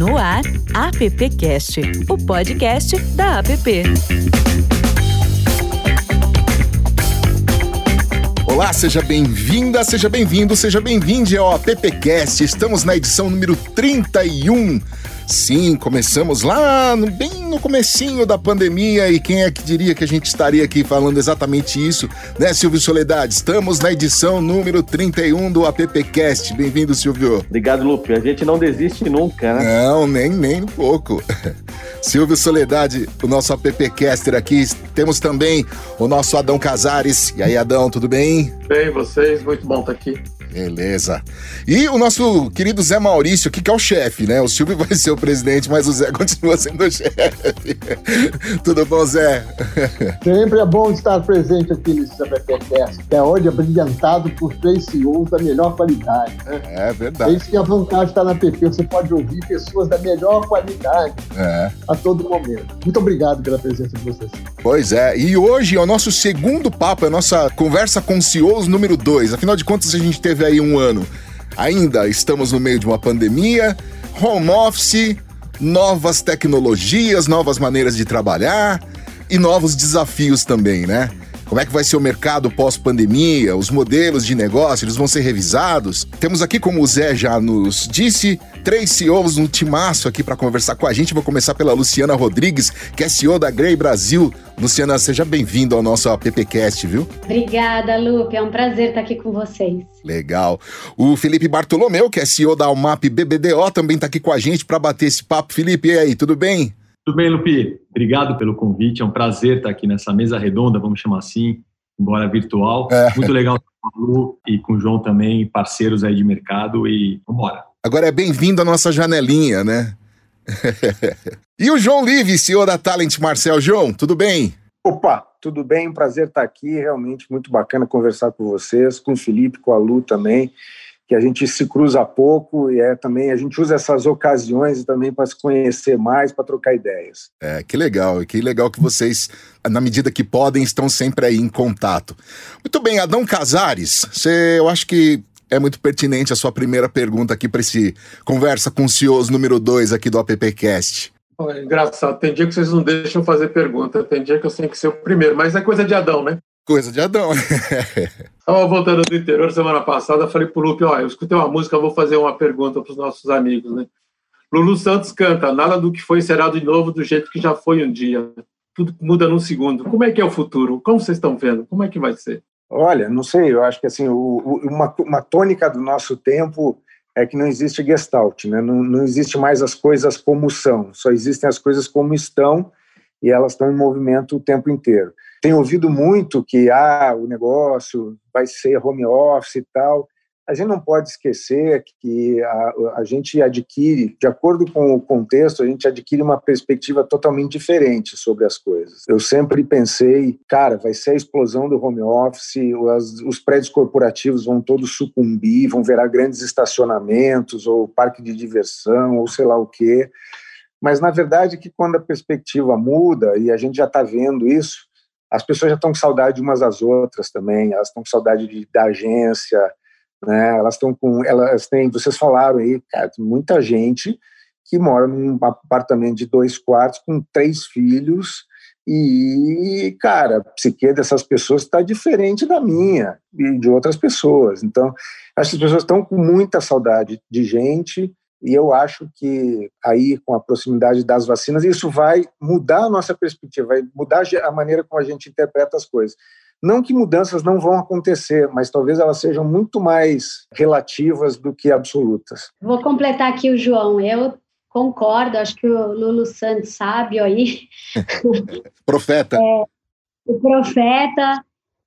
No ar, AppCast, o podcast da App. Olá, seja bem-vinda, seja bem-vindo, seja bem-vinde ao AppCast. Estamos na edição número 31 Sim, começamos lá no, bem no comecinho da pandemia e quem é que diria que a gente estaria aqui falando exatamente isso, né, Silvio Soledade? Estamos na edição número 31 do AppCast. Bem-vindo, Silvio. Obrigado, Lupe. A gente não desiste nunca, né? Não, nem, nem um pouco. Silvio Soledade, o nosso AppCaster aqui. Temos também o nosso Adão Casares. E aí, Adão, tudo bem? Bem, vocês? Muito bom estar aqui. Beleza. E o nosso querido Zé Maurício, aqui que é o chefe, né? O Silvio vai ser o presidente, mas o Zé continua sendo o chefe. Tudo bom, Zé? Sempre é bom estar presente aqui nesse CBPcast, que é onde é brilhantado por três CEOs da melhor qualidade. Né? É verdade. Isso que é a vantagem de estar na PP, você pode ouvir pessoas da melhor qualidade é. a todo momento. Muito obrigado pela presença de vocês. Pois é, e hoje é o nosso segundo papo, é a nossa conversa com CEOs número dois. Afinal de contas, a gente teve aí um ano. Ainda estamos no meio de uma pandemia, home office, novas tecnologias, novas maneiras de trabalhar e novos desafios também, né? Como é que vai ser o mercado pós-pandemia? Os modelos de negócio, eles vão ser revisados? Temos aqui, como o Zé já nos disse, três CEOs no timaço aqui para conversar com a gente. Vou começar pela Luciana Rodrigues, que é CEO da Grey Brasil. Luciana, seja bem-vindo ao nosso AppCast, viu? Obrigada, Lupe. É um prazer estar aqui com vocês. Legal. O Felipe Bartolomeu, que é CEO da Almap BBDO, também está aqui com a gente para bater esse papo. Felipe, e aí, tudo bem? Tudo bem, Lupi? Obrigado pelo convite. É um prazer estar aqui nessa mesa redonda, vamos chamar assim, embora virtual. É. Muito legal estar com o Lu e com o João também, parceiros aí de mercado e vamos embora. Agora é bem-vindo à nossa janelinha, né? e o João Live, CEO da Talent Marcel. João, tudo bem? Opa, tudo bem? Prazer estar aqui. Realmente muito bacana conversar com vocês, com o Felipe, com a Lu também que a gente se cruza pouco e é também a gente usa essas ocasiões também para se conhecer mais, para trocar ideias. É, que legal, que legal que vocês, na medida que podem, estão sempre aí em contato. Muito bem, Adão Casares, você, eu acho que é muito pertinente a sua primeira pergunta aqui para esse conversa com o CEOs número 2 aqui do AppCast. É engraçado, tem dia que vocês não deixam fazer pergunta, tem dia que eu tenho que ser o primeiro, mas é coisa de Adão, né? Coisa de Adão. Estava voltando do interior semana passada, falei pro Lupe, ó, eu escutei uma música, vou fazer uma pergunta para os nossos amigos, né? Lulu Santos canta, nada do que foi será de novo do jeito que já foi um dia. Tudo muda num segundo. Como é que é o futuro? Como vocês estão vendo? Como é que vai ser? Olha, não sei, eu acho que assim, o, uma, uma tônica do nosso tempo é que não existe gestalt, né? Não, não existe mais as coisas como são, só existem as coisas como estão e elas estão em movimento o tempo inteiro. Tenho ouvido muito que ah, o negócio vai ser home office e tal. A gente não pode esquecer que a, a gente adquire, de acordo com o contexto, a gente adquire uma perspectiva totalmente diferente sobre as coisas. Eu sempre pensei, cara, vai ser a explosão do home office, os, os prédios corporativos vão todos sucumbir, vão virar grandes estacionamentos ou parque de diversão ou sei lá o quê. Mas, na verdade, que quando a perspectiva muda, e a gente já está vendo isso, as pessoas já estão com saudade umas das outras também, elas estão com saudade de, da agência, né? Elas estão com, elas têm, vocês falaram aí, cara, muita gente que mora num apartamento de dois quartos com três filhos e, cara, a psique dessas pessoas está diferente da minha e de outras pessoas. Então, essas pessoas estão com muita saudade de gente, e eu acho que aí, com a proximidade das vacinas, isso vai mudar a nossa perspectiva, vai mudar a maneira como a gente interpreta as coisas. Não que mudanças não vão acontecer, mas talvez elas sejam muito mais relativas do que absolutas. Vou completar aqui o João. Eu concordo, acho que o Lulu Santos sabe aí. profeta. É, o profeta.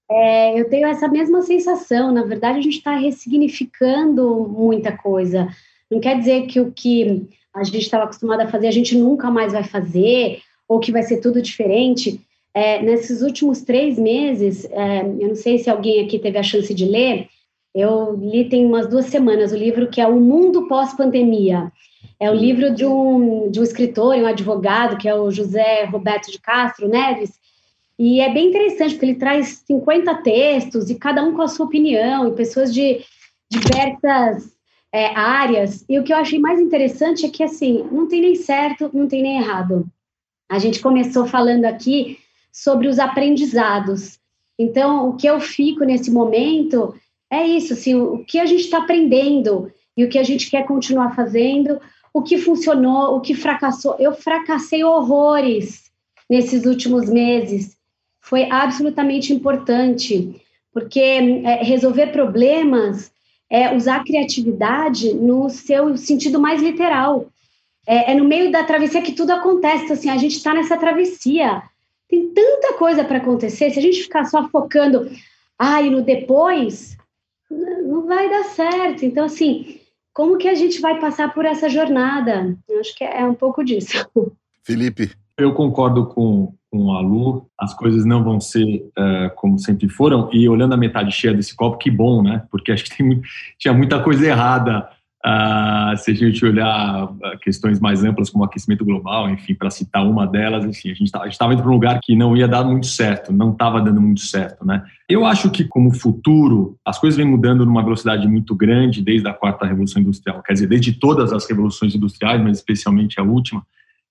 É, eu tenho essa mesma sensação. Na verdade, a gente está ressignificando muita coisa. Não quer dizer que o que a gente estava acostumado a fazer a gente nunca mais vai fazer ou que vai ser tudo diferente. É, nesses últimos três meses, é, eu não sei se alguém aqui teve a chance de ler, eu li tem umas duas semanas o livro que é O Mundo Pós-Pandemia. É o livro de um, de um escritor, um advogado, que é o José Roberto de Castro Neves, e é bem interessante, porque ele traz 50 textos, e cada um com a sua opinião, e pessoas de diversas é, áreas. E o que eu achei mais interessante é que, assim, não tem nem certo, não tem nem errado. A gente começou falando aqui sobre os aprendizados. Então, o que eu fico nesse momento é isso, assim, o que a gente está aprendendo e o que a gente quer continuar fazendo, o que funcionou, o que fracassou. Eu fracassei horrores nesses últimos meses. Foi absolutamente importante, porque é, resolver problemas é usar a criatividade no seu sentido mais literal. É, é no meio da travessia que tudo acontece. Então, assim, a gente está nessa travessia. Tem tanta coisa para acontecer. Se a gente ficar só focando, ah, e no depois, não vai dar certo. Então, assim, como que a gente vai passar por essa jornada? Eu acho que é um pouco disso. Felipe. Eu concordo com, com a Lu, as coisas não vão ser uh, como sempre foram, e olhando a metade cheia desse copo, que bom, né? Porque acho que tem, tinha muita coisa errada Uh, se a gente olhar ah, questões mais amplas como aquecimento global, enfim, para citar uma delas, enfim, a gente tá, estava indo para um lugar que não ia dar muito certo, não estava dando muito certo, né? Eu acho que como futuro as coisas vêm mudando numa velocidade muito grande desde a quarta revolução industrial, quer dizer, desde todas as revoluções industriais, mas especialmente a última,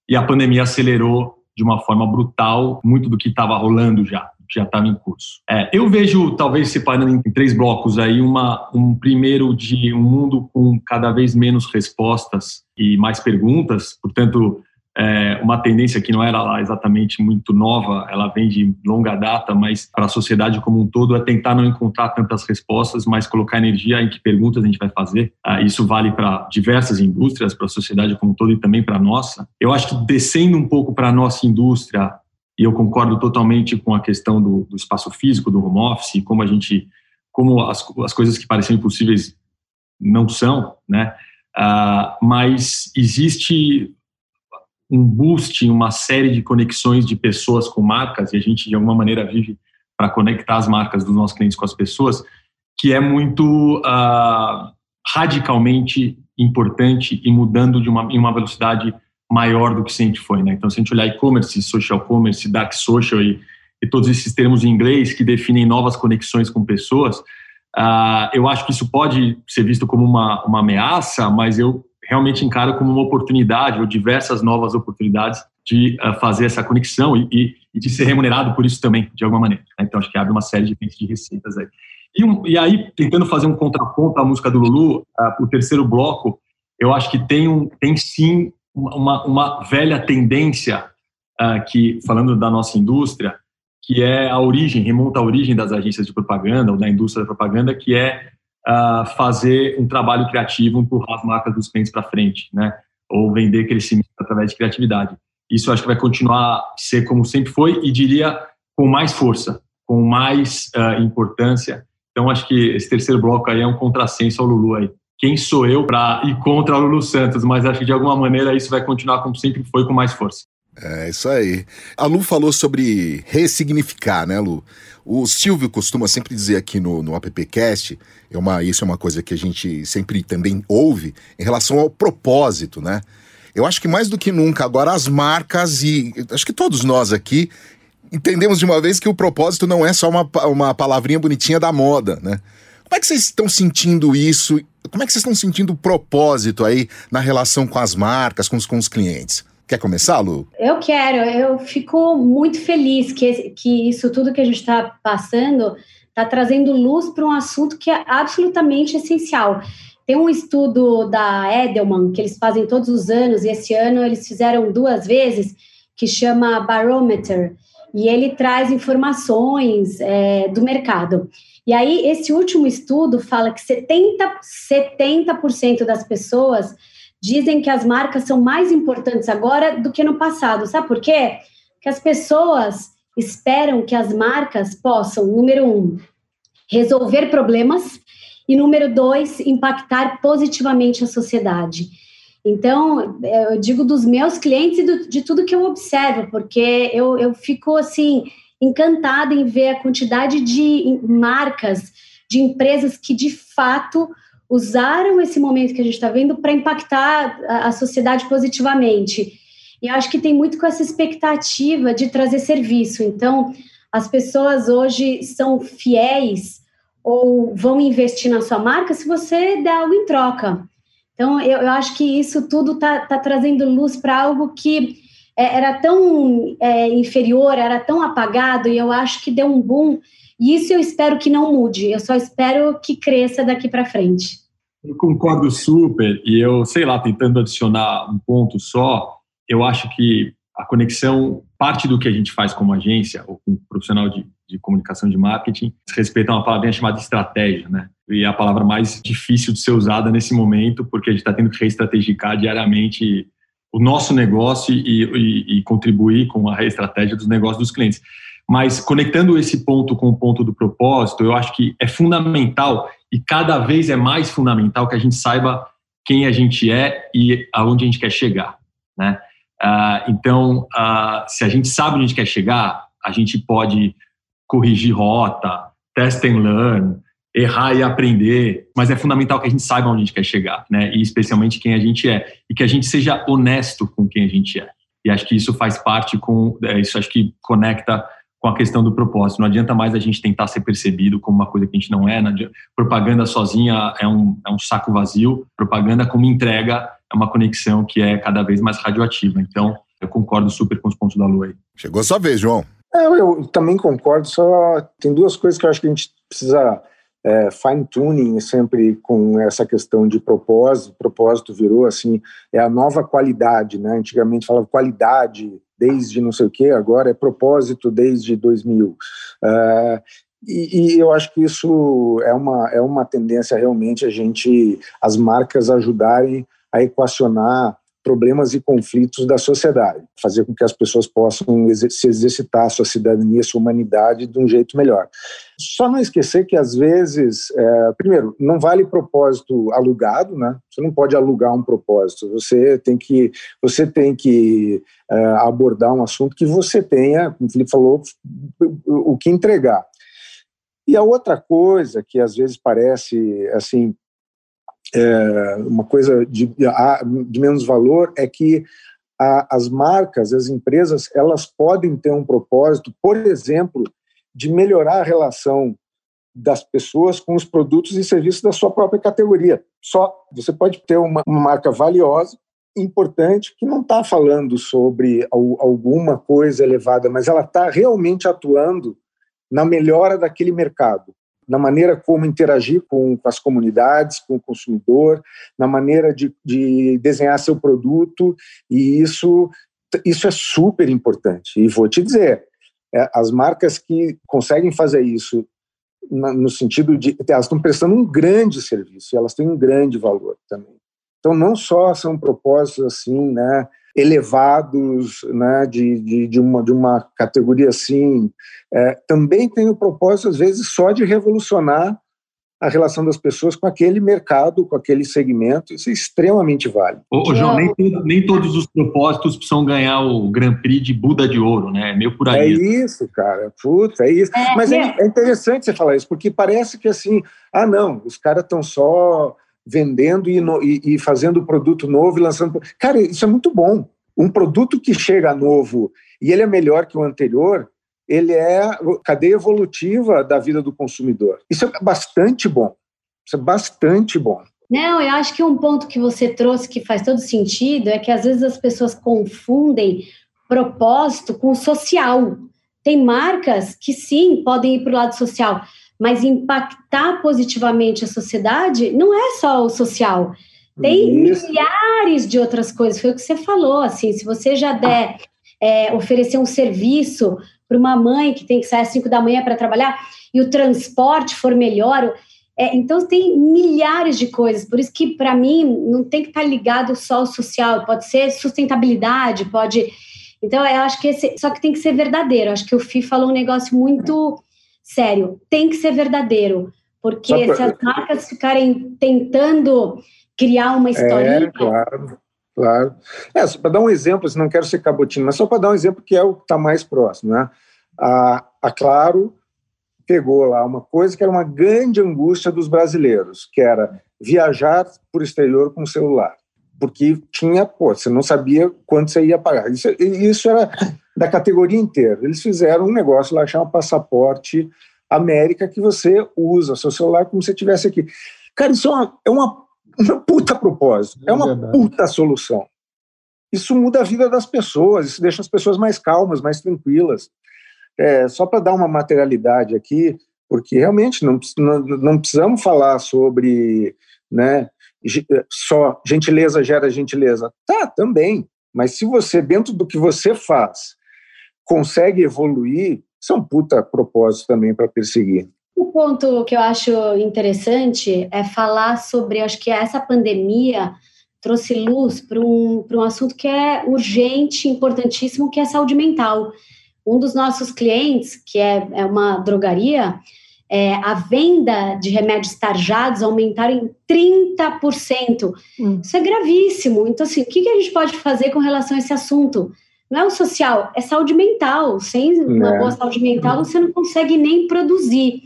e a pandemia acelerou de uma forma brutal muito do que estava rolando já já estava em curso. É, eu vejo, talvez separando em três blocos aí, uma, um primeiro de um mundo com cada vez menos respostas e mais perguntas, portanto, é, uma tendência que não era lá exatamente muito nova, ela vem de longa data, mas para a sociedade como um todo é tentar não encontrar tantas respostas, mas colocar energia em que perguntas a gente vai fazer. Ah, isso vale para diversas indústrias, para a sociedade como um todo e também para a nossa. Eu acho que descendo um pouco para a nossa indústria, e eu concordo totalmente com a questão do, do espaço físico, do home office, como a gente, como as, as coisas que pareciam impossíveis não são, né? Uh, mas existe um boost em uma série de conexões de pessoas com marcas, e a gente, de alguma maneira, vive para conectar as marcas dos nossos clientes com as pessoas, que é muito uh, radicalmente importante e mudando de uma, em uma velocidade maior do que sempre foi. Né? Então, se a gente olhar e-commerce, social commerce, dark social e, e, todos esses termos em inglês que definem novas conexões com pessoas, uh, eu acho que isso pode ser visto como uma, uma ameaça, mas eu realmente encaro como uma oportunidade ou diversas novas oportunidades de uh, fazer essa conexão e, e, e, de ser remunerado por isso também, de alguma maneira. Né? Então, acho que abre uma série de, de receitas aí. E, um, e, aí, tentando fazer um contraponto à música do Lulu, uh, o terceiro bloco, eu acho que tem, um, tem sim uma, uma velha tendência uh, que, falando da nossa indústria, que é a origem, remonta à origem das agências de propaganda ou da indústria da propaganda, que é uh, fazer um trabalho criativo, empurrar as marcas dos clientes para frente, né? Ou vender crescimento através de criatividade. Isso acho que vai continuar a ser como sempre foi e diria com mais força, com mais uh, importância. Então acho que esse terceiro bloco aí é um contrassenso ao Lulu aí quem sou eu para ir contra o Lulu Santos, mas acho que de alguma maneira isso vai continuar como sempre foi, com mais força. É isso aí. A Lu falou sobre ressignificar, né, Lu? O Silvio costuma sempre dizer aqui no, no AppCast, é uma, isso é uma coisa que a gente sempre também ouve, em relação ao propósito, né? Eu acho que mais do que nunca, agora as marcas e acho que todos nós aqui entendemos de uma vez que o propósito não é só uma, uma palavrinha bonitinha da moda, né? Como é que vocês estão sentindo isso? Como é que vocês estão sentindo o propósito aí na relação com as marcas, com os, com os clientes? Quer começar, Lu? Eu quero. Eu fico muito feliz que, que isso tudo que a gente está passando está trazendo luz para um assunto que é absolutamente essencial. Tem um estudo da Edelman que eles fazem todos os anos, e esse ano eles fizeram duas vezes, que chama Barometer, e ele traz informações é, do mercado. E aí, esse último estudo fala que 70%, 70 das pessoas dizem que as marcas são mais importantes agora do que no passado. Sabe por quê? Porque as pessoas esperam que as marcas possam, número um, resolver problemas e, número dois, impactar positivamente a sociedade. Então, eu digo dos meus clientes e do, de tudo que eu observo, porque eu, eu fico assim encantada em ver a quantidade de marcas, de empresas que de fato usaram esse momento que a gente está vendo para impactar a, a sociedade positivamente. E acho que tem muito com essa expectativa de trazer serviço. Então, as pessoas hoje são fiéis ou vão investir na sua marca se você der algo em troca. Então, eu, eu acho que isso tudo está tá trazendo luz para algo que é, era tão é, inferior, era tão apagado, e eu acho que deu um boom. E isso eu espero que não mude, eu só espero que cresça daqui para frente. Eu concordo super, e eu, sei lá, tentando adicionar um ponto só, eu acho que a conexão, parte do que a gente faz como agência, ou como profissional de, de comunicação de marketing, respeita uma palavrinha chamada estratégia, né? E é a palavra mais difícil de ser usada nesse momento, porque a gente está tendo que reestrategicar diariamente o nosso negócio e, e, e contribuir com a reestratégia dos negócios dos clientes. Mas conectando esse ponto com o ponto do propósito, eu acho que é fundamental e cada vez é mais fundamental que a gente saiba quem a gente é e aonde a gente quer chegar, né? Uh, então, uh, se a gente sabe onde a gente quer chegar, a gente pode corrigir rota, test and learn, errar e aprender, mas é fundamental que a gente saiba onde a gente quer chegar, né? E especialmente quem a gente é e que a gente seja honesto com quem a gente é. E acho que isso faz parte com é, isso acho que conecta com a questão do propósito. Não adianta mais a gente tentar ser percebido como uma coisa que a gente não é. Não adianta, propaganda sozinha é um, é um saco vazio. Propaganda como entrega é uma conexão que é cada vez mais radioativa. Então, eu concordo super com os pontos da Lu aí. Chegou a sua vez, João. É, eu também concordo, só tem duas coisas que eu acho que a gente precisa é, fine-tuning sempre com essa questão de propósito. Propósito virou assim, é a nova qualidade, né? Antigamente falava qualidade desde não sei o que, agora é propósito desde 2000. É, e, e, eu acho que isso é uma, é uma tendência realmente a gente, as marcas ajudarem a equacionar problemas e conflitos da sociedade, fazer com que as pessoas possam se exercitar sua cidadania, sua humanidade de um jeito melhor. Só não esquecer que às vezes, é, primeiro, não vale propósito alugado, né? Você não pode alugar um propósito. Você tem que, você tem que é, abordar um assunto que você tenha, como o Felipe falou, o que entregar. E a outra coisa que às vezes parece assim é, uma coisa de, de, menos valor é que a, as marcas, as empresas, elas podem ter um propósito, por exemplo, de melhorar a relação das pessoas com os produtos e serviços da sua própria categoria. Só você pode ter uma, uma marca valiosa, importante, que não está falando sobre alguma coisa elevada, mas ela está realmente atuando na melhora daquele mercado na maneira como interagir com, com, as comunidades, com o consumidor, na maneira de, de desenhar seu produto, e isso, isso é super importante. E vou te dizer, é, as marcas que conseguem fazer isso na, no sentido de elas estão prestando um grande serviço, elas têm um grande valor também. Então, não só são propósitos assim, né, elevados, né, de, de, de, uma, de uma categoria assim, é, também tem o propósito, às vezes, só de revolucionar a relação das pessoas com aquele mercado, com aquele segmento. Isso é extremamente válido. Ô, João, nem, nem, todos os propósitos precisam ganhar o Grand Prix de Buda de Ouro, né? É meio por aí. É isso, cara. Puta, é isso. É, Mas é, é interessante você falar isso, porque parece que assim, ah, não, os caras estão só vendendo e, no, e, e fazendo produto novo e lançando. Cara, isso é muito bom. Um produto que chega novo e ele é melhor que o anterior, ele é cadeia evolutiva da vida do consumidor. Isso é bastante bom. Isso é bastante bom. Não, eu acho que um ponto que você trouxe que faz todo sentido é que às vezes as pessoas confundem propósito com social. Tem marcas que sim podem ir para o lado social, mas impactar positivamente a sociedade não é só o social. Tem Isso. milhares de outras coisas, foi o que você falou, assim, se você já der, é, oferecer um serviço para uma mãe que tem que sair às 5 da manhã para trabalhar e o transporte for melhor, é, então tem milhares de coisas, por isso que para mim não tem que estar tá ligado só ao social, pode ser sustentabilidade, pode... Então eu acho que esse, só que tem que ser verdadeiro, acho que o FI falou um negócio muito sério, tem que ser verdadeiro, porque pra... se as marcas ficarem tentando criar uma historinha. É, claro, claro. É, para dar um exemplo, assim, não quero ser cabotino, mas só para dar um exemplo que é o que está mais próximo, né? A, a Claro pegou lá uma coisa que era uma grande angústia dos brasileiros, que era viajar por exterior com o celular, porque tinha, pô, você não sabia quanto você ia pagar. Isso, isso era da categoria inteira. Eles fizeram um negócio lá, chama Passaporte América, que você usa seu celular como se estivesse aqui. Cara, isso é uma, é uma um puta propósito, é, é uma verdade. puta solução. Isso muda a vida das pessoas, isso deixa as pessoas mais calmas, mais tranquilas. É, só para dar uma materialidade aqui, porque realmente não, não, não precisamos falar sobre né, só gentileza gera gentileza. Tá, também. Mas se você, dentro do que você faz, consegue evoluir, isso é um puta propósito também para perseguir. O ponto que eu acho interessante é falar sobre, acho que essa pandemia trouxe luz para um, um assunto que é urgente, importantíssimo, que é a saúde mental. Um dos nossos clientes, que é, é uma drogaria, é, a venda de remédios tarjados aumentaram em 30%. Hum. Isso é gravíssimo. Então, assim, o que, que a gente pode fazer com relação a esse assunto? Não é o social, é saúde mental. Sem uma é. boa saúde mental, você não consegue nem produzir.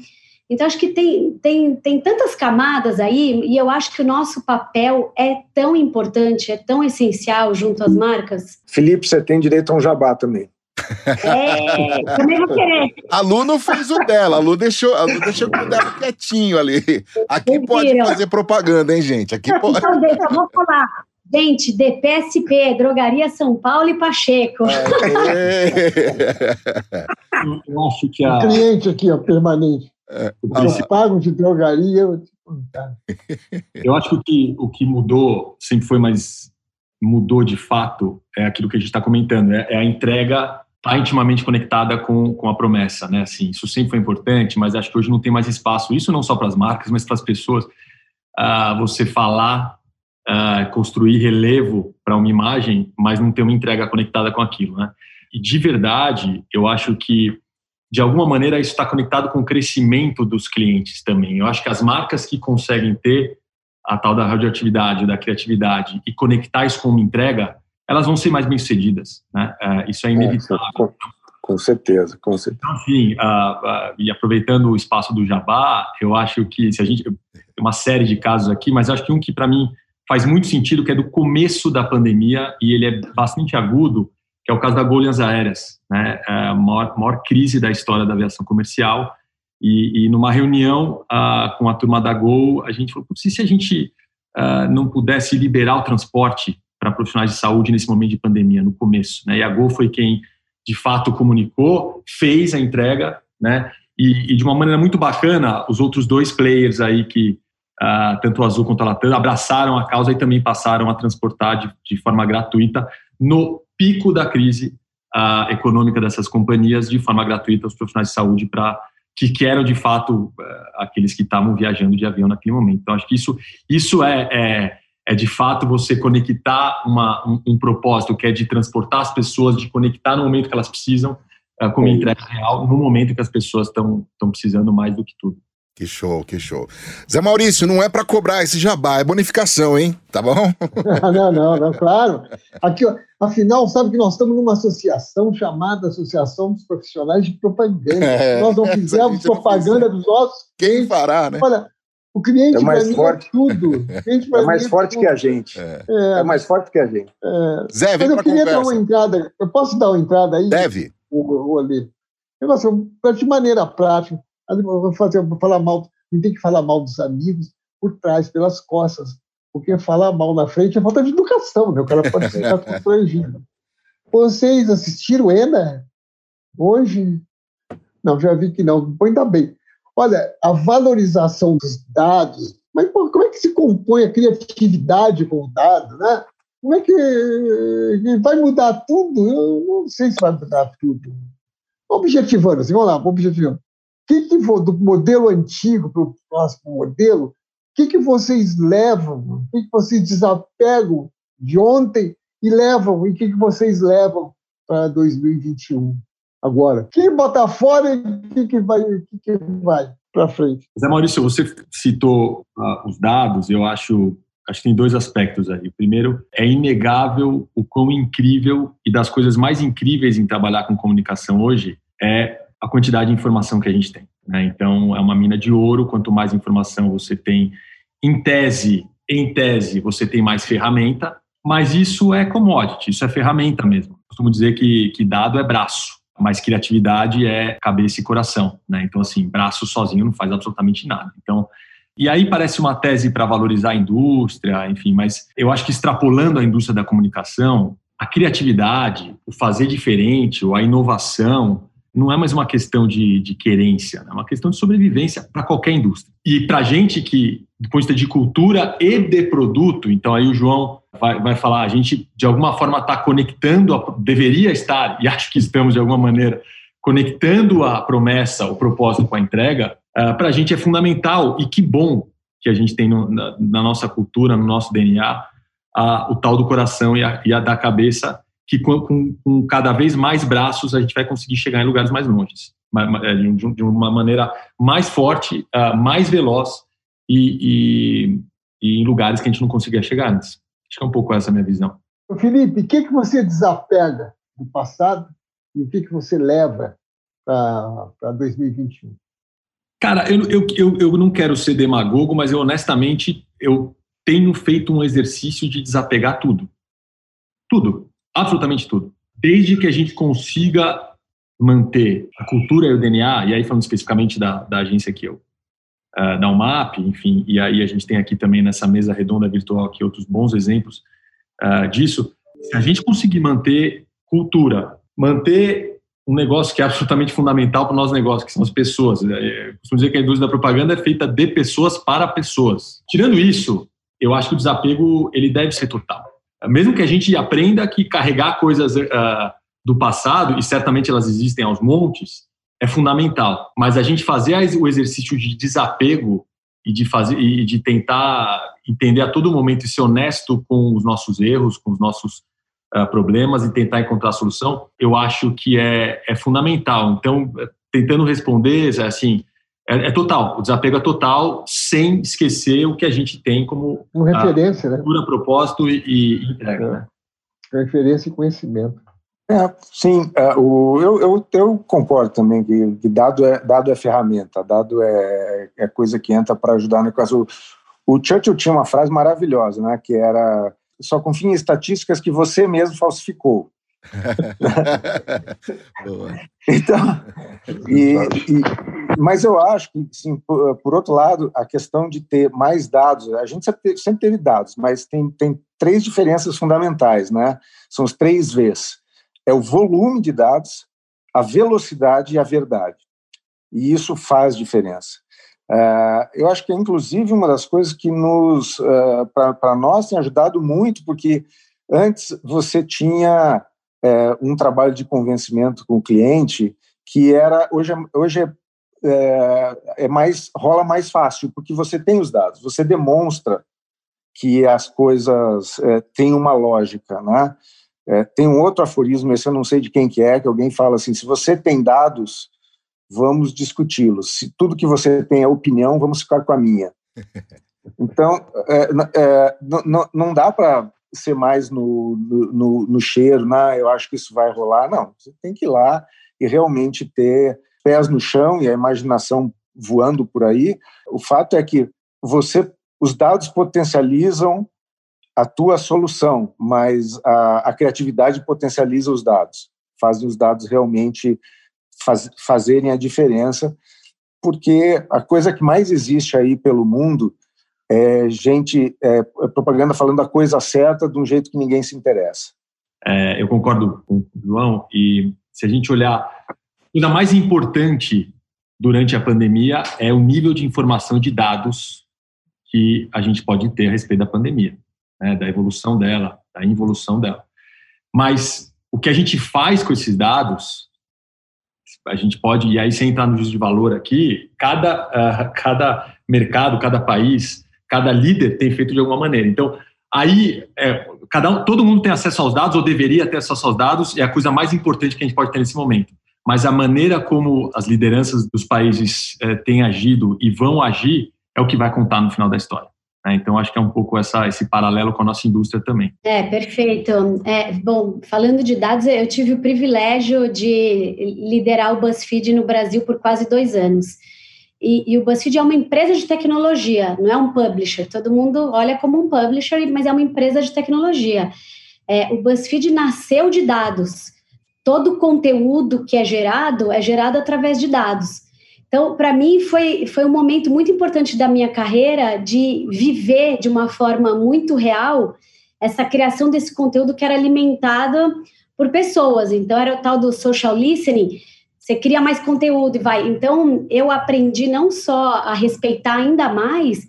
Então, acho que tem, tem, tem tantas camadas aí, e eu acho que o nosso papel é tão importante, é tão essencial junto às marcas. Felipe, você tem direito a um jabá também. É, também vou querer. A Lu não fez o dela, a Lu deixou, a Lu deixou o dela quietinho ali. Aqui pode fazer propaganda, hein, gente? Aqui pode. Então, deixa, eu vou falar. Gente, DPSP, Drogaria São Paulo e Pacheco. É. eu acho que a... O cliente aqui, ó, permanente. É, eu pago de drogaria. Eu, eu acho que o, que o que mudou sempre foi mais mudou de fato é aquilo que a gente está comentando, é, é, a entrega está intimamente conectada com, com a promessa, né? Assim, isso sempre foi importante, mas acho que hoje não tem mais espaço. Isso não só para as marcas, mas para as pessoas. Uh, você falar, uh, construir relevo para uma imagem, mas não ter uma entrega conectada com aquilo, né? E de verdade, eu acho que de alguma maneira isso está conectado com o crescimento dos clientes também. Eu acho que as marcas que conseguem ter a tal da radioatividade, da criatividade e conectar isso com uma entrega, elas vão ser mais bem-sucedidas. Né? É, isso é, inevitável. É, com, com, certeza, com certeza. Então, enfim, uh, uh, e aproveitando o espaço do Jabá, eu acho que se a gente tem uma série de casos aqui, mas acho que um que para mim faz muito sentido, que é do começo da pandemia e ele é bastante agudo, que é o caso da Golias Aéreas, né? É a maior, maior crise da história da aviação comercial e, e numa reunião uh, com a turma da Gol, a gente falou: se, se a gente uh, não pudesse liberar o transporte para profissionais de saúde nesse momento de pandemia, no começo, né? E a Gol foi quem de fato comunicou, fez a entrega, né? E, e de uma maneira muito bacana, os outros dois players aí que uh, tanto o Azul quanto a Latam abraçaram a causa e também passaram a transportar de, de forma gratuita no pico da crise econômica dessas companhias de forma gratuita os profissionais de saúde para que, que eram de fato eh, aqueles que estavam viajando de avião naquele momento. Então, acho que isso, isso é, é, é de fato você conectar uma, um, um, propósito que é de transportar as pessoas, de conectar no momento que elas precisam, uh, com uma entrega real, no momento que as pessoas estão precisando mais do que tudo. Que show, que show. Zé Maurício, não é para cobrar esse jabá, é bonificação, hein? Tá bom? não, não, não, claro. Aqui, afinal, sabe que nós estamos numa associação chamada Associação dos Profissionais de Propaganda. É, nós não fizemos propaganda dos nossos. Quem fará, né? Olha, o cliente é mais forte. É tudo. é mais forte tudo. que a gente. É. é. mais forte que a gente. É. Zé, vem Mas eu queria conversa. dar uma entrada. Eu posso dar uma entrada aí? Deve. O, o ali. Negócio, de maneira prática vou, fazer, vou falar mal, não tem que falar mal dos amigos por trás, pelas costas, porque falar mal na frente é falta de educação, né? O cara pode ficar constrangido. Vocês assistiram ENA hoje? Não, já vi que não, ainda bem. Olha, a valorização dos dados, mas pô, como é que se compõe a criatividade com o dado, né? Como é que vai mudar tudo? Eu não sei se vai mudar tudo. Objetivando, assim, vamos lá, objetivando que, que do modelo antigo para o próximo modelo, o que, que vocês levam, o que, que vocês desapegam de ontem e levam, e o que, que vocês levam para 2021 agora? Quem botar fora, o que, que vai, que, que vai para frente? Zé Maurício, você citou uh, os dados, eu acho acho que tem dois aspectos aí. O primeiro, é inegável o quão incrível e das coisas mais incríveis em trabalhar com comunicação hoje é a quantidade de informação que a gente tem. Né? Então, é uma mina de ouro. Quanto mais informação você tem, em tese, em tese, você tem mais ferramenta. Mas isso é commodity, isso é ferramenta mesmo. costumo dizer que, que dado é braço, mas criatividade é cabeça e coração. Né? Então, assim, braço sozinho não faz absolutamente nada. Então, E aí parece uma tese para valorizar a indústria, enfim, mas eu acho que extrapolando a indústria da comunicação, a criatividade, o fazer diferente, ou a inovação, não é mais uma questão de, de querência, é uma questão de sobrevivência para qualquer indústria. E para a gente que, do ponto de vista de cultura e de produto, então aí o João vai, vai falar, a gente de alguma forma está conectando, a, deveria estar, e acho que estamos de alguma maneira, conectando a promessa, o propósito com a entrega, uh, ah, para a gente é fundamental e que bom que a gente tem no, na, na, nossa cultura, no nosso DNA, o tal do coração e a, e a da cabeça que com, com, com, cada vez mais braços a gente vai conseguir chegar em lugares mais longes, é, de, uma maneira mais forte, uh, mais veloz e, e, e, em lugares que a gente não conseguia chegar antes. Acho que é um pouco essa a minha visão. Felipe, o que, que você desapega do passado e o que, que você leva para 2021? Cara, eu, eu, eu, eu não quero ser demagogo, mas eu honestamente eu tenho feito um exercício de desapegar tudo. Tudo absolutamente tudo. Desde que a gente consiga manter a cultura e o DNA, e aí falando especificamente da, da agência que eu, uh, da UMAP, enfim, e aí a gente tem aqui também nessa mesa redonda virtual aqui outros bons exemplos uh, disso. Se a gente conseguir manter cultura, manter um negócio que é absolutamente fundamental para o nosso negócio, que são as pessoas. Eu costumo dizer que a indústria da propaganda é feita de pessoas para pessoas. Tirando isso, eu acho que o desapego ele deve ser total mesmo que a gente aprenda que carregar coisas uh, do passado, e certamente elas existem aos montes, é fundamental. Mas a gente fazer o exercício de desapego e de fazer e de tentar entender a todo momento e ser honesto com os nossos erros, com os nossos uh, problemas e tentar encontrar solução, eu acho que é, é fundamental. Então, tentando responder, assim, é, é, total, o desapego é total, sem esquecer o que a gente tem como uma referência, né? Cultura, propósito e, e entrega. É. Né? Referência e conhecimento. É, sim, é, o, eu, eu, eu, concordo também que, que, dado, é, dado é ferramenta, dado é, é coisa que entra para ajudar no caso. O Churchill tinha uma frase maravilhosa, né, que era só confie em estatísticas que você mesmo falsificou. então, e, e, mas eu acho que, sim, por, por, outro lado, a questão de ter mais dados, a gente sempre teve, sempre teve dados, mas tem, tem três diferenças fundamentais, né? São os três Vs. É o volume de dados, a velocidade e a verdade. E isso faz diferença. Uh, eu acho que é, inclusive, uma das coisas que nos, uh, para nós, tem ajudado muito, porque antes você tinha é, um trabalho de convencimento com o cliente que era hoje é, hoje é, é, é, mais rola mais fácil porque você tem os dados, você demonstra que as coisas é, têm uma lógica, né? É, tem um outro aforismo, esse eu não sei de quem que é, que alguém fala assim: se você tem dados, vamos discuti-los. Se tudo que você tem é opinião, vamos ficar com a minha. Então, é, é, não, não dá para ser mais no, no, no cheiro, né? eu acho que isso vai rolar. Não, você tem que ir lá e realmente ter pés no chão e a imaginação voando por aí. O fato é que você, os dados potencializam a tua solução, mas a, a criatividade potencializa os dados, fazem os dados realmente faz, fazerem a diferença, porque a coisa que mais existe aí pelo mundo é gente, é, propaganda falando a coisa certa de um jeito que ninguém se interessa. É, eu concordo com o João, e se a gente olhar, a coisa mais importante durante a pandemia é o nível de informação de dados que a gente pode ter a respeito da pandemia, né, da evolução dela, da involução dela. Mas o que a gente faz com esses dados, a gente pode, e aí sem entrar no juízo de valor aqui, cada, uh, cada mercado, cada país cada líder tem feito de alguma maneira. Então, aí, é, cada um, todo mundo tem acesso aos dados, ou deveria ter acesso aos dados, é a coisa mais importante que a gente pode ter nesse momento. Mas a maneira como as lideranças dos países é, têm agido e vão agir é o que vai contar no final da história. Né? Então, acho que é um pouco essa, esse paralelo com a nossa indústria também. É, perfeito. É, bom, falando de dados, eu tive o privilégio de liderar o BuzzFeed no Brasil por quase dois anos. E, e, o BuzzFeed é uma empresa de tecnologia, não é um publisher. Todo mundo olha como um publisher, mas é uma empresa de tecnologia. É, o BuzzFeed nasceu de dados. Todo conteúdo que é gerado é gerado através de dados. Então, para mim, foi, foi um momento muito importante da minha carreira de viver de uma forma muito real essa criação desse conteúdo que era alimentado por pessoas. Então, era o tal do social listening. Você cria mais conteúdo e vai. Então, eu aprendi não só a respeitar ainda mais,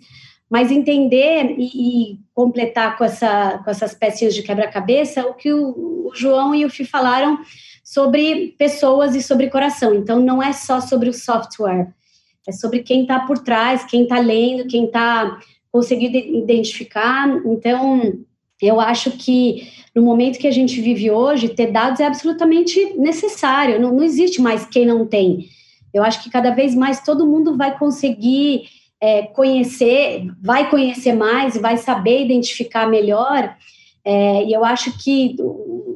mas entender e, e completar com, essa, com essas pecinhas de quebra-cabeça o que o, o João e o Fih falaram sobre pessoas e sobre coração. Então, não é só sobre o software, é sobre quem está por trás, quem está lendo, quem está conseguindo identificar. Então, eu acho que no momento que a gente vive hoje, ter dados é absolutamente necessário. Não, não existe mais quem não tem. Eu acho que cada vez mais todo mundo vai conseguir é, conhecer, vai conhecer mais vai saber identificar melhor. É, e eu acho que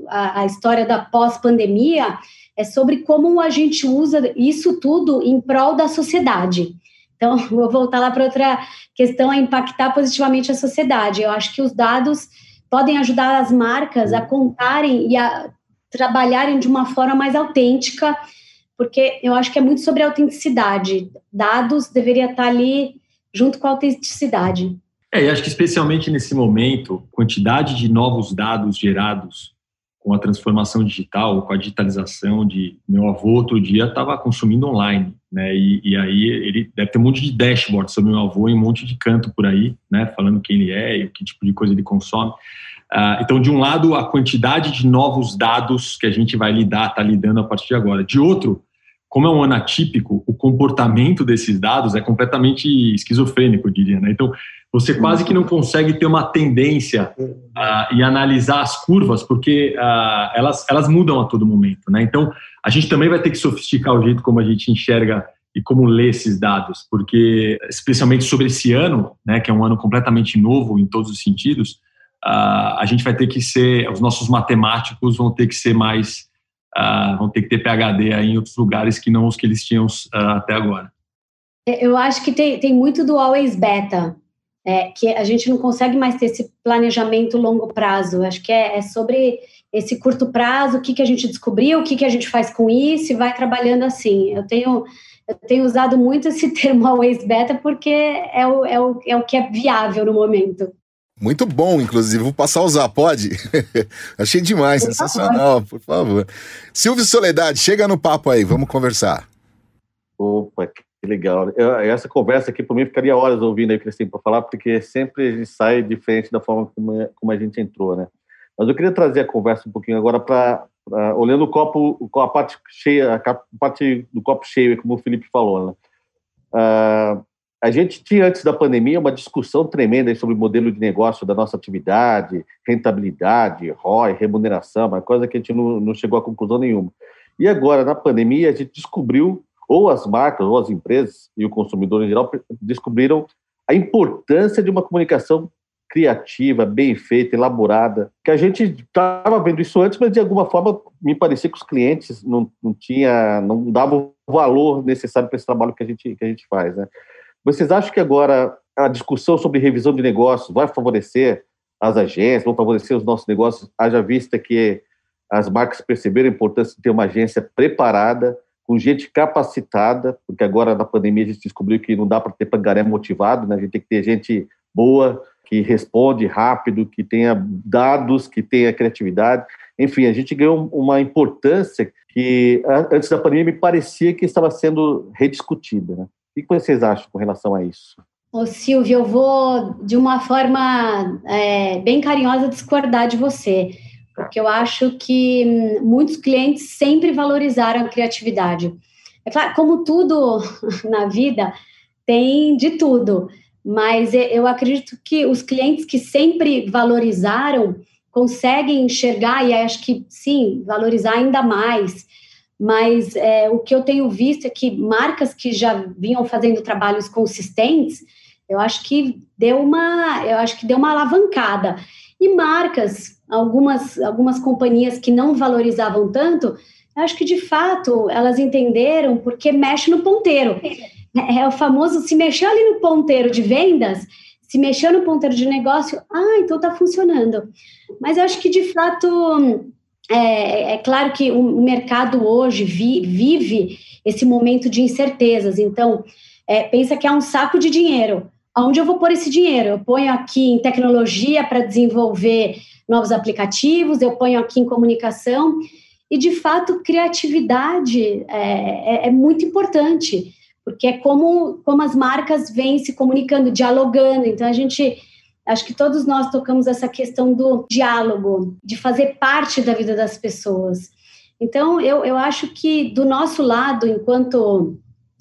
a, a história da pós-pandemia é sobre como a gente usa isso tudo em prol da sociedade. Então, vou voltar lá para outra questão, a impactar positivamente a sociedade. Eu acho que os dados podem ajudar as marcas a contarem e a trabalharem de uma forma mais autêntica, porque eu acho que é muito sobre autenticidade. Dados deveria estar ali junto com a autenticidade. É, e acho que especialmente nesse momento, quantidade de novos dados gerados com a transformação digital, com a digitalização de meu avô outro dia estava consumindo online, né? E, e, aí ele deve ter um monte de dashboard sobre meu avô e um monte de canto por aí, né? Falando quem ele é e que tipo de coisa ele consome. Uh, então, de um lado, a quantidade de novos dados que a gente vai lidar, está lidando a partir de agora. De outro, como é um ano atípico, o comportamento desses dados é completamente esquizofrênico, eu diria. Né? Então, você quase que não consegue ter uma tendência uh, e analisar as curvas, porque uh, elas, elas mudam a todo momento. Né? Então, a gente também vai ter que sofisticar o jeito como a gente enxerga e como lê esses dados, porque, especialmente sobre esse ano, né, que é um ano completamente novo em todos os sentidos, uh, a gente vai ter que ser, os nossos matemáticos vão ter que ser mais uh, vão ter que ter PHD aí em outros lugares que não os que eles tinham uh, até agora. É, eu acho que tem, tem muito do always beta, é, que a gente não consegue mais ter esse planejamento longo prazo. Acho que é, é sobre esse curto prazo, o que, que a gente descobriu, o que, que a gente faz com isso e vai trabalhando assim. Eu tenho, eu tenho usado muito esse termo always beta porque é o, é o, é o que é viável no momento. Muito bom, inclusive. Vou passar a usar, pode? Achei demais, por sensacional, favor. por favor. Silvio Soledade, chega no papo aí, vamos conversar. Opa, que legal. Eu, essa conversa aqui, por mim, ficaria horas ouvindo aí o que eles têm para falar, porque sempre a gente sai diferente da forma como, como, a gente entrou, né? Mas eu queria trazer a conversa um pouquinho agora para olhando o copo, a parte cheia, a parte do copo cheio, como o Felipe falou, né? Uh, a gente tinha, antes da pandemia, uma discussão tremenda sobre o modelo de negócio da nossa atividade, rentabilidade, ROI, remuneração, uma coisa que a gente não, não chegou a conclusão nenhuma. E agora, na pandemia, a gente descobriu, ou as marcas, ou as empresas, e o consumidor em geral, descobriram a importância de uma comunicação criativa, bem feita, elaborada, que a gente estava vendo isso antes, mas de alguma forma me parecia que os clientes não, não tinha, não davam o valor necessário para esse trabalho que a gente que a gente faz, né? Vocês acham que agora a discussão sobre revisão de negócios vai favorecer as agências, vão favorecer os nossos negócios, haja vista que as marcas perceberam a importância de ter uma agência preparada, com gente capacitada, porque agora na pandemia a gente descobriu que não dá para ter pangaré motivado, né? a gente tem que ter gente boa, que responde rápido, que tenha dados, que tenha criatividade. Enfim, a gente ganhou uma importância que antes da pandemia me parecia que estava sendo rediscutida. Né? O que vocês acham com relação a isso? Ô, Silvio, eu vou, de uma forma é, bem carinhosa, discordar de você, porque eu acho que muitos clientes sempre valorizaram a criatividade. É claro, como tudo na vida, tem de tudo, mas eu acredito que os clientes que sempre valorizaram conseguem enxergar, e acho que sim, valorizar ainda mais mas é, o que eu tenho visto é que marcas que já vinham fazendo trabalhos consistentes, eu acho que deu uma, eu acho que deu uma alavancada. E marcas, algumas, algumas companhias que não valorizavam tanto, acho que de fato elas entenderam porque mexe no ponteiro. É, é o famoso se mexer ali no ponteiro de vendas, se mexer no ponteiro de negócio, ah, então está funcionando. Mas acho que de fato é, é claro que o mercado hoje vi, vive esse momento de incertezas. Então, é, pensa que é um saco de dinheiro. Aonde eu vou pôr esse dinheiro? Eu ponho aqui em tecnologia para desenvolver novos aplicativos, eu ponho aqui em comunicação. E, de fato, criatividade é, é, é muito importante, porque é como, como as marcas vêm se comunicando, dialogando. Então, a gente Acho que todos nós tocamos essa questão do diálogo, de fazer parte da vida das pessoas. Então, eu, eu acho que do nosso lado, enquanto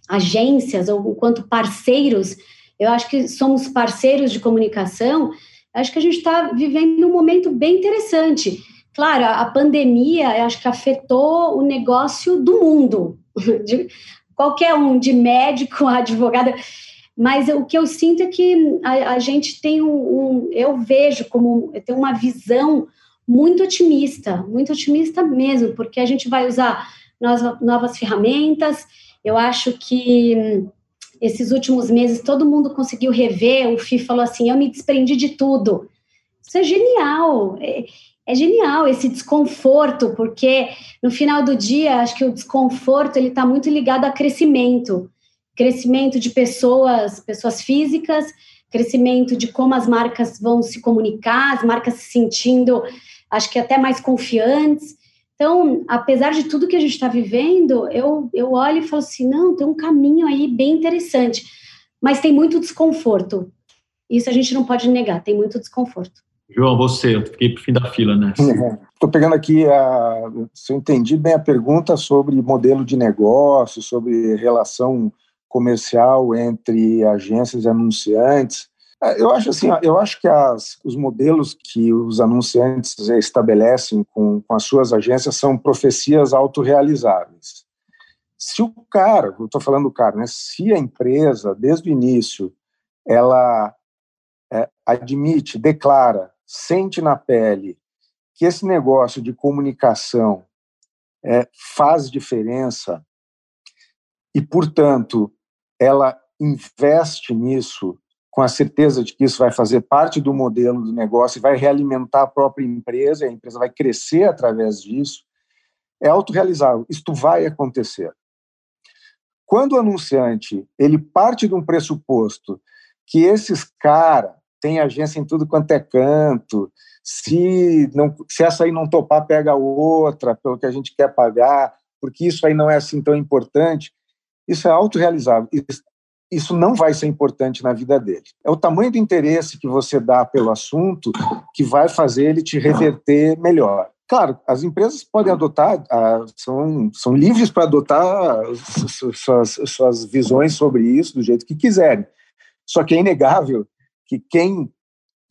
agências ou enquanto parceiros, eu acho que somos parceiros de comunicação, acho que a gente está vivendo um momento bem interessante. Claro, a pandemia, eu acho que afetou o negócio do mundo, de qualquer um, de médico, advogado. Mas o que eu sinto é que a, a gente tem um, um, eu vejo como tem uma visão muito otimista, muito otimista mesmo, porque a gente vai usar novas, novas ferramentas. Eu acho que esses últimos meses todo mundo conseguiu rever. O FI falou assim: eu me desprendi de tudo. Isso é genial. É, é genial esse desconforto, porque no final do dia, acho que o desconforto ele está muito ligado a crescimento crescimento de pessoas, pessoas físicas, crescimento de como as marcas vão se comunicar, as marcas se sentindo, acho que até mais confiantes. Então, apesar de tudo que a gente está vivendo, eu, eu olho e falo assim, não, tem um caminho aí bem interessante, mas tem muito desconforto. Isso a gente não pode negar, tem muito desconforto. João, você, eu fiquei para o fim da fila, né? Estou pegando aqui, a, se eu entendi bem a pergunta sobre modelo de negócio, sobre relação comercial entre agências e anunciantes. É, eu acho assim, eu acho que as, os modelos que os anunciantes estabelecem com, com as suas agências são profecias autorrealizáveis. Se o cara, eu estou falando do cara, né, se a empresa, desde o início, ela é, admite, declara, sente na pele que esse negócio de comunicação é, faz diferença e, portanto, ela investe nisso com a certeza de que isso vai fazer parte do modelo do negócio e vai realimentar a própria empresa, a empresa vai crescer através disso, é autorrealizável. Isto vai acontecer. Quando o anunciante ele parte de um pressuposto que esses caras têm agência em tudo quanto é canto, se, não, se essa aí não topar, pega outra pelo que a gente quer pagar, porque isso aí não é assim tão importante, isso é autorrealizável. Isso não vai ser importante na vida dele. É o tamanho do interesse que você dá pelo assunto que vai fazer ele te reverter melhor. Claro, as empresas podem adotar, ah, são, são livres para adotar suas, suas visões sobre isso do jeito que quiserem. Só que é inegável que quem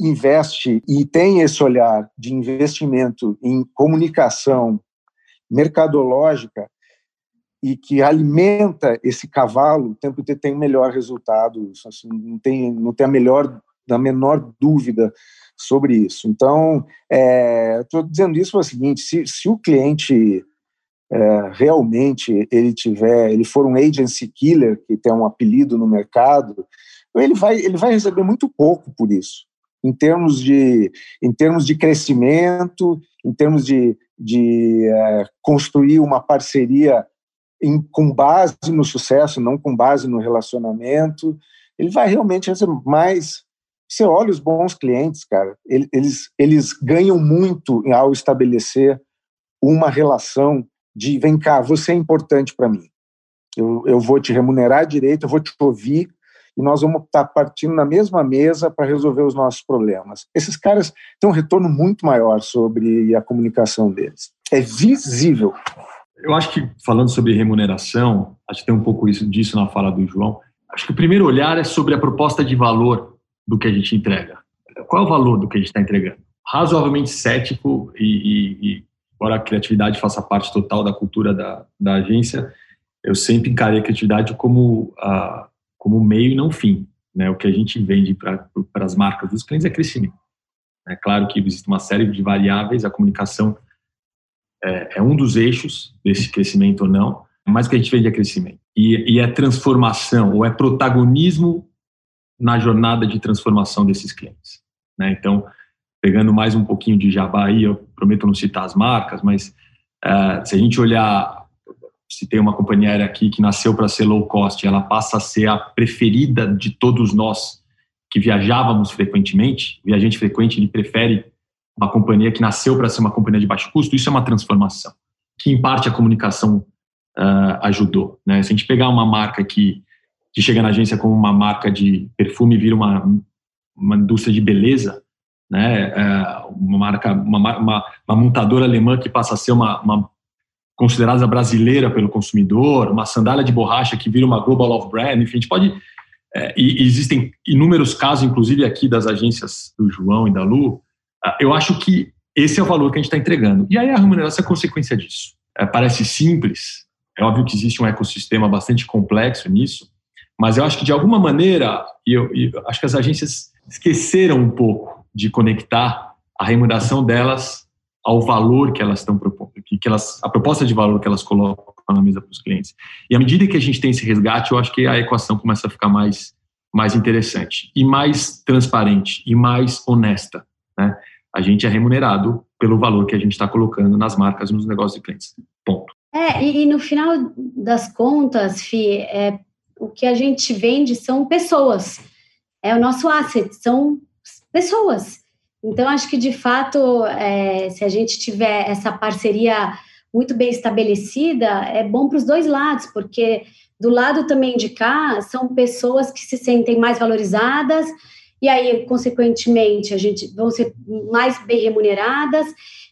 investe e tem esse olhar de investimento em comunicação mercadológica e que alimenta esse cavalo, o tempo inteiro tem o melhor resultado, assim, não tem não tem a melhor da menor dúvida sobre isso. Então, estou é, dizendo isso para o seguinte: se, se o cliente é, realmente ele tiver, ele for um agency killer que tem um apelido no mercado, ele vai ele vai receber muito pouco por isso, em termos de em termos de crescimento, em termos de, de é, construir uma parceria em, com base no sucesso, não com base no relacionamento, ele vai realmente receber mais. Você olha os bons clientes, cara, eles, eles ganham muito ao estabelecer uma relação de vem cá, você é importante para mim. Eu, eu vou te remunerar direito, eu vou te ouvir e nós vamos estar tá partindo na mesma mesa para resolver os nossos problemas. Esses caras têm um retorno muito maior sobre a comunicação deles. É visível. Eu acho que, falando sobre remuneração, acho que tem um pouco isso, disso na fala do João. Acho que o primeiro olhar é sobre a proposta de valor do que a gente entrega. Qual é o valor do que a gente está entregando? Razoavelmente cético e, e, e, embora a criatividade faça parte total da cultura da, da agência, eu sempre encarei a criatividade como, como meio e não fim. Né? O que a gente vende para as marcas dos clientes é crescimento. É claro que existe uma série de variáveis, a comunicação é, é um dos eixos desse crescimento ou não, mas o que a gente vende é crescimento. E, e é transformação, ou é protagonismo na jornada de transformação desses clientes. Né? Então, pegando mais um pouquinho de jabá aí, eu prometo não citar as marcas, mas uh, se a gente olhar, se tem uma companhia aérea aqui que nasceu para ser low cost, ela passa a ser a preferida de todos nós que viajávamos frequentemente, viajante frequente, ele prefere uma companhia que nasceu para ser uma companhia de baixo custo, isso é uma transformação, que em parte a comunicação uh, ajudou. Né? Se a gente pegar uma marca que, que chega na agência como uma marca de perfume e vira uma, uma indústria de beleza, né? É uma marca, uma, uma, uma, montadora alemã que passa a ser uma, uma, considerada brasileira pelo consumidor, uma sandália de borracha que vira uma global love brand, enfim, a gente pode é, e, existem inúmeros casos, inclusive aqui das agências do João e da Lu. Ah, eu acho que esse é o valor que a gente está entregando. E aí a remuneração é consequência disso. É, parece simples, é óbvio que existe um ecossistema bastante complexo nisso, mas eu acho que de alguma maneira, e eu, eu acho que as agências esqueceram um pouco de conectar a remuneração delas ao valor que elas estão propondo, que, que elas, a proposta de valor que elas colocam na mesa para os clientes. E à medida que a gente tem esse resgate, eu acho que a equação começa a ficar mais, mais interessante e mais transparente e mais honesta. Né? A gente é remunerado pelo valor que a gente está colocando nas marcas, nos negócios de clientes. Ponto. É, e, e no final das contas, Fi, é, o que a gente vende são pessoas. É o nosso asset, são pessoas. Então, acho que, de fato, é, se a gente tiver essa parceria muito bem estabelecida, é bom para os dois lados, porque do lado também de cá, são pessoas que se sentem mais valorizadas, e aí, consequentemente, a gente vão ser mais bem remuneradas,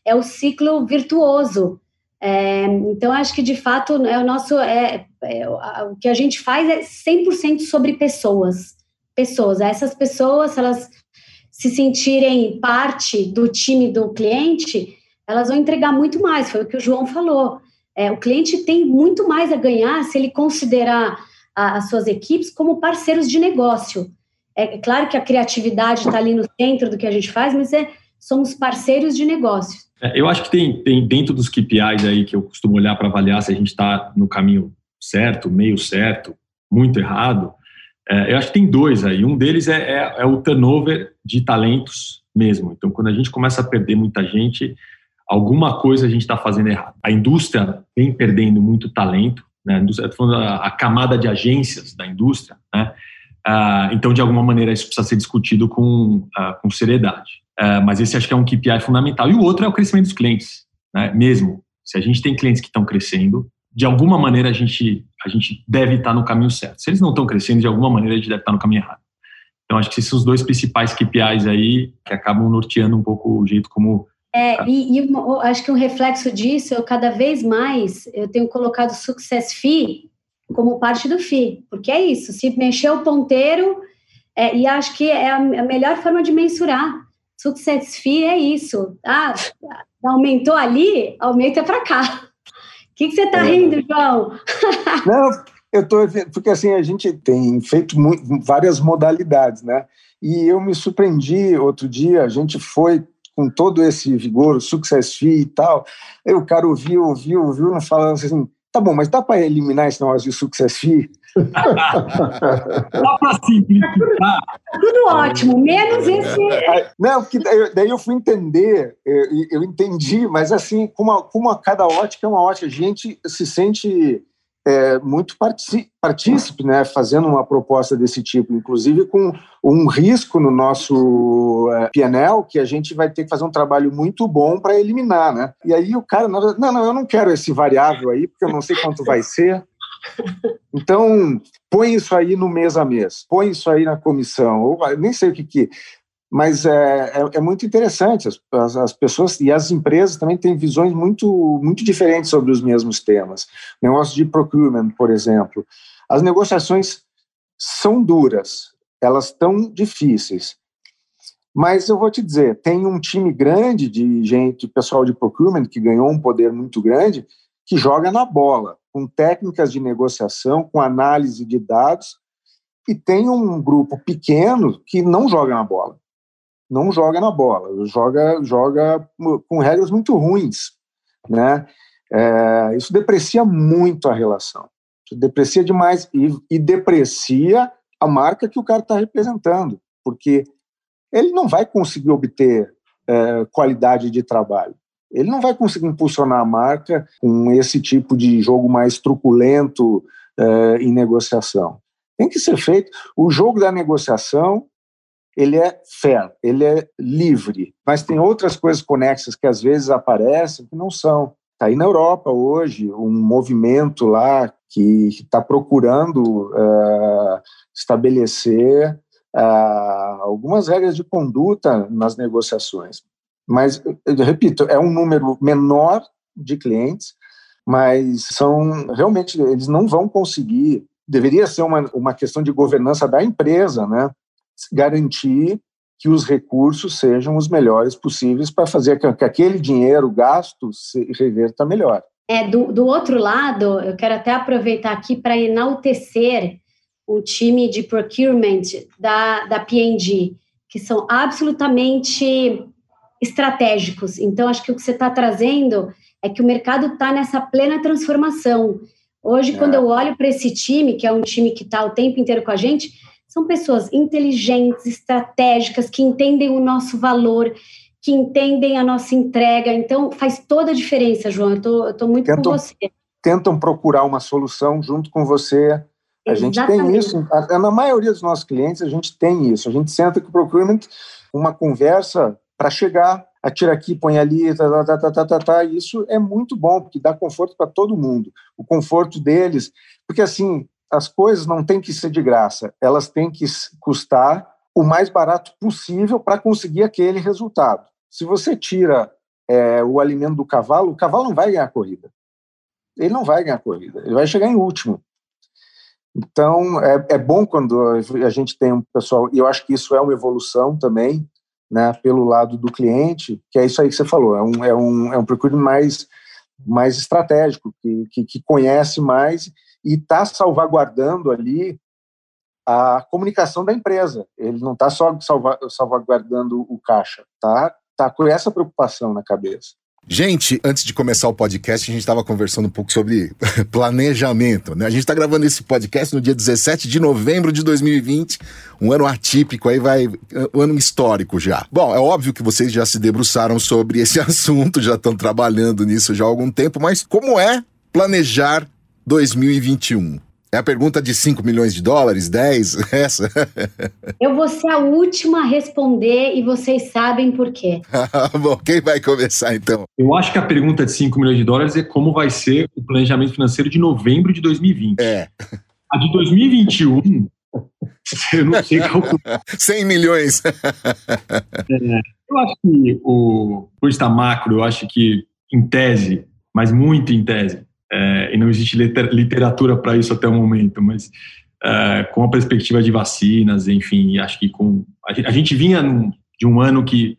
é o ciclo virtuoso. É, então, acho que de fato é o nosso. É, é, o que a gente faz é 100% sobre pessoas. Pessoas. Essas pessoas, elas se sentirem parte do time do cliente, elas vão entregar muito mais. Foi o que o João falou. É, o cliente tem muito mais a ganhar se ele considerar a, as suas equipes como parceiros de negócio. É, claro que a criatividade está ali no centro do que a gente faz, mas é, somos parceiros de negócio. É, eu acho que tem, tem dentro dos KPIs aí que eu costumo olhar para avaliar se a gente está no caminho certo, meio certo, muito errado. É, eu acho que tem dois aí. Um deles é, é, é, o turnover de talentos mesmo. Então, quando a gente começa a perder muita gente, alguma coisa a gente está fazendo errado. A indústria vem perdendo muito talento, né? a, a, a camada de agências da indústria, né? Ah, então, de alguma maneira, isso precisa ser discutido com, ah, com seriedade. Ah, mas esse acho que é um KPI fundamental. E o outro é o crescimento dos clientes, né? mesmo. Se a gente tem clientes que estão crescendo, de alguma maneira a gente, a gente deve estar no caminho certo. Se eles não estão crescendo, de alguma maneira a gente deve estar no caminho errado. Então, acho que esses são os dois principais KPIs aí que acabam norteando um pouco o jeito como. É, e, e acho que um reflexo disso, eu cada vez mais eu tenho colocado Success Fee como parte do FII, porque é isso, se mexer o ponteiro, é, e acho que é a, melhor forma de mensurar. Success Fee é isso. Ah, aumentou ali, aumenta para cá que, que você está é. rindo, João? Não, eu estou porque assim a gente tem feito muito, várias modalidades, né? E eu me surpreendi outro dia, a gente foi com todo esse vigor, o Success Fee e tal. Aí o cara ouviu, ouviu, ouviu, não falando assim, tá bom, mas dá para eliminar esse negócio de Success Fee? Dá para simplificar. Tudo ótimo, menos esse. Não, porque daí eu fui entender, eu entendi, mas assim, como a, como a cada ótica é uma ótica, a gente se sente é, muito partícipe, né, fazendo uma proposta desse tipo, inclusive com um risco no nosso é, PNL que a gente vai ter que fazer um trabalho muito bom para eliminar, né? E aí o cara, não, não, eu não quero esse variável aí, porque eu não sei quanto vai ser. Então, põe isso aí no mês a mês, põe isso aí na comissão, ou nem sei o que que. Mas é, é, é muito interessante, as, as, as, pessoas e as empresas também têm visões muito, muito diferentes sobre os mesmos temas. Negócio de procurement, por exemplo. As negociações são duras, elas estão difíceis. Mas eu vou te dizer, tem um time grande de gente, pessoal de procurement, que ganhou um poder muito grande, que joga na bola com técnicas de negociação, com análise de dados, e tem um grupo pequeno que não joga na bola. Não joga na bola, joga, joga com regras muito ruins. Né? É, isso deprecia muito a relação. Isso deprecia demais e, e deprecia a marca que o cara está representando, porque ele não vai conseguir obter é, qualidade de trabalho. Ele não vai conseguir impulsionar a marca com esse tipo de jogo mais truculento é, em negociação. Tem que ser feito. O jogo da negociação ele é fair, ele é livre, mas tem outras coisas conexas que às vezes aparecem que não são. Está aí na Europa hoje um movimento lá que está procurando uh, estabelecer uh, algumas regras de conduta nas negociações. Mas, eu repito, é um número menor de clientes, mas são realmente eles não vão conseguir. Deveria ser uma, uma questão de governança da empresa, né? Garantir que os recursos sejam os melhores possíveis para fazer que, que aquele dinheiro gasto se reverta melhor. É, do, do outro lado, eu quero até aproveitar aqui para enaltecer o time de procurement da, da P&G, que são absolutamente estratégicos. Então, acho que o que você está trazendo é que o mercado está nessa plena transformação. Hoje, é. quando eu olho para esse time, que é um time que está o tempo inteiro com a gente, são pessoas inteligentes, estratégicas, que entendem o nosso valor, que entendem a nossa entrega. Então, faz toda a diferença, João. Eu estou muito tentam, com você. Tentam procurar uma solução junto com você. A Exatamente. gente tem isso. Na maioria dos nossos clientes, a gente tem isso. A gente senta com o procurement, uma conversa para chegar, atira aqui, põe ali, tá, tá, tá, tá, tá, tá, tá. Isso é muito bom, porque dá conforto para todo mundo. O conforto deles. Porque, assim, as coisas não têm que ser de graça, elas têm que custar o mais barato possível para conseguir aquele resultado. Se você tira é, o alimento do cavalo, o cavalo não vai ganhar a corrida. Ele não vai ganhar a corrida, ele vai chegar em último. Então, é, é bom quando a gente tem um pessoal, e eu acho que isso é uma evolução também, né, pelo lado do cliente, que é isso aí que você falou, é um, é um, é um procurement mais, mais estratégico, que, que, que conhece mais e está salvaguardando ali a comunicação da empresa. Ele não está só salva, salvaguardando o caixa, tá? Tá com essa preocupação na cabeça. Gente, antes de começar o podcast, a gente estava conversando um pouco sobre planejamento. Né? A gente está gravando esse podcast no dia 17 de novembro de 2020, um ano atípico, aí vai. um ano histórico já. Bom, é óbvio que vocês já se debruçaram sobre esse assunto, já estão trabalhando nisso já há algum tempo, mas como é planejar 2021? É a pergunta de 5 milhões de dólares, 10, essa? Eu vou ser a última a responder e vocês sabem por quê. Bom, quem vai começar então? Eu acho que a pergunta de 5 milhões de dólares é como vai ser o planejamento financeiro de novembro de 2020. É. A de 2021, eu não sei calcular. 100 milhões. É, eu acho que o, por estar macro, eu acho que em tese, mas muito em tese, é, e não existe literatura para isso até o momento, mas é, com a perspectiva de vacinas, enfim, acho que com a gente, vinha de um ano que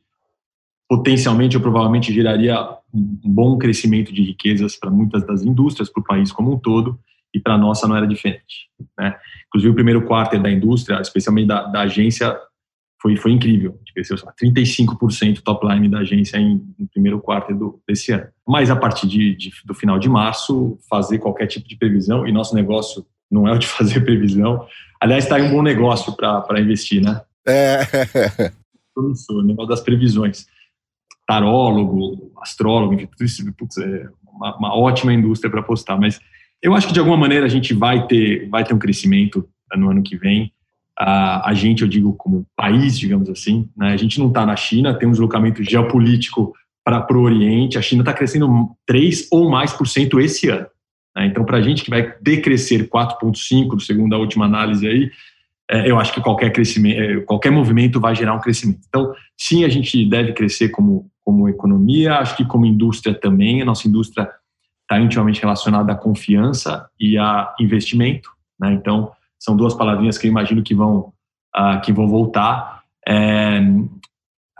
potencialmente ou provavelmente geraria um bom crescimento de riquezas para muitas das indústrias, para o país como um todo, e para a nossa não era diferente. Né? Inclusive, o primeiro quarto da indústria, especialmente da, da agência, foi, foi incrível. A gente cresceu 35% top line da agência em, no primeiro quarto do, desse ano. Mas a partir de, de, do final de março, fazer qualquer tipo de previsão, e nosso negócio não é o de fazer previsão. Aliás, está aí um bom negócio para investir, né? É. o negócio das previsões. Tarólogo, astrólogo, enfim, tudo isso putz, é uma, uma ótima indústria para apostar. Mas eu acho que de alguma maneira a gente vai ter, vai ter um crescimento no ano que vem a, a gente, eu digo como país, digamos assim, né? a gente não está na China, tem um deslocamento geopolítico para o Oriente, a China está crescendo 3 ou mais por cento esse ano. Né? Então, para a gente que vai decrescer 4,5, segundo a última análise aí, é, eu acho que qualquer crescimento, é, qualquer movimento vai gerar um crescimento. Então, sim, a gente deve crescer como, como economia, acho que como indústria também, a nossa indústria está intimamente relacionada à confiança e a investimento. Né? Então, são duas palavrinhas que eu imagino que vão, uh, que vão voltar. É,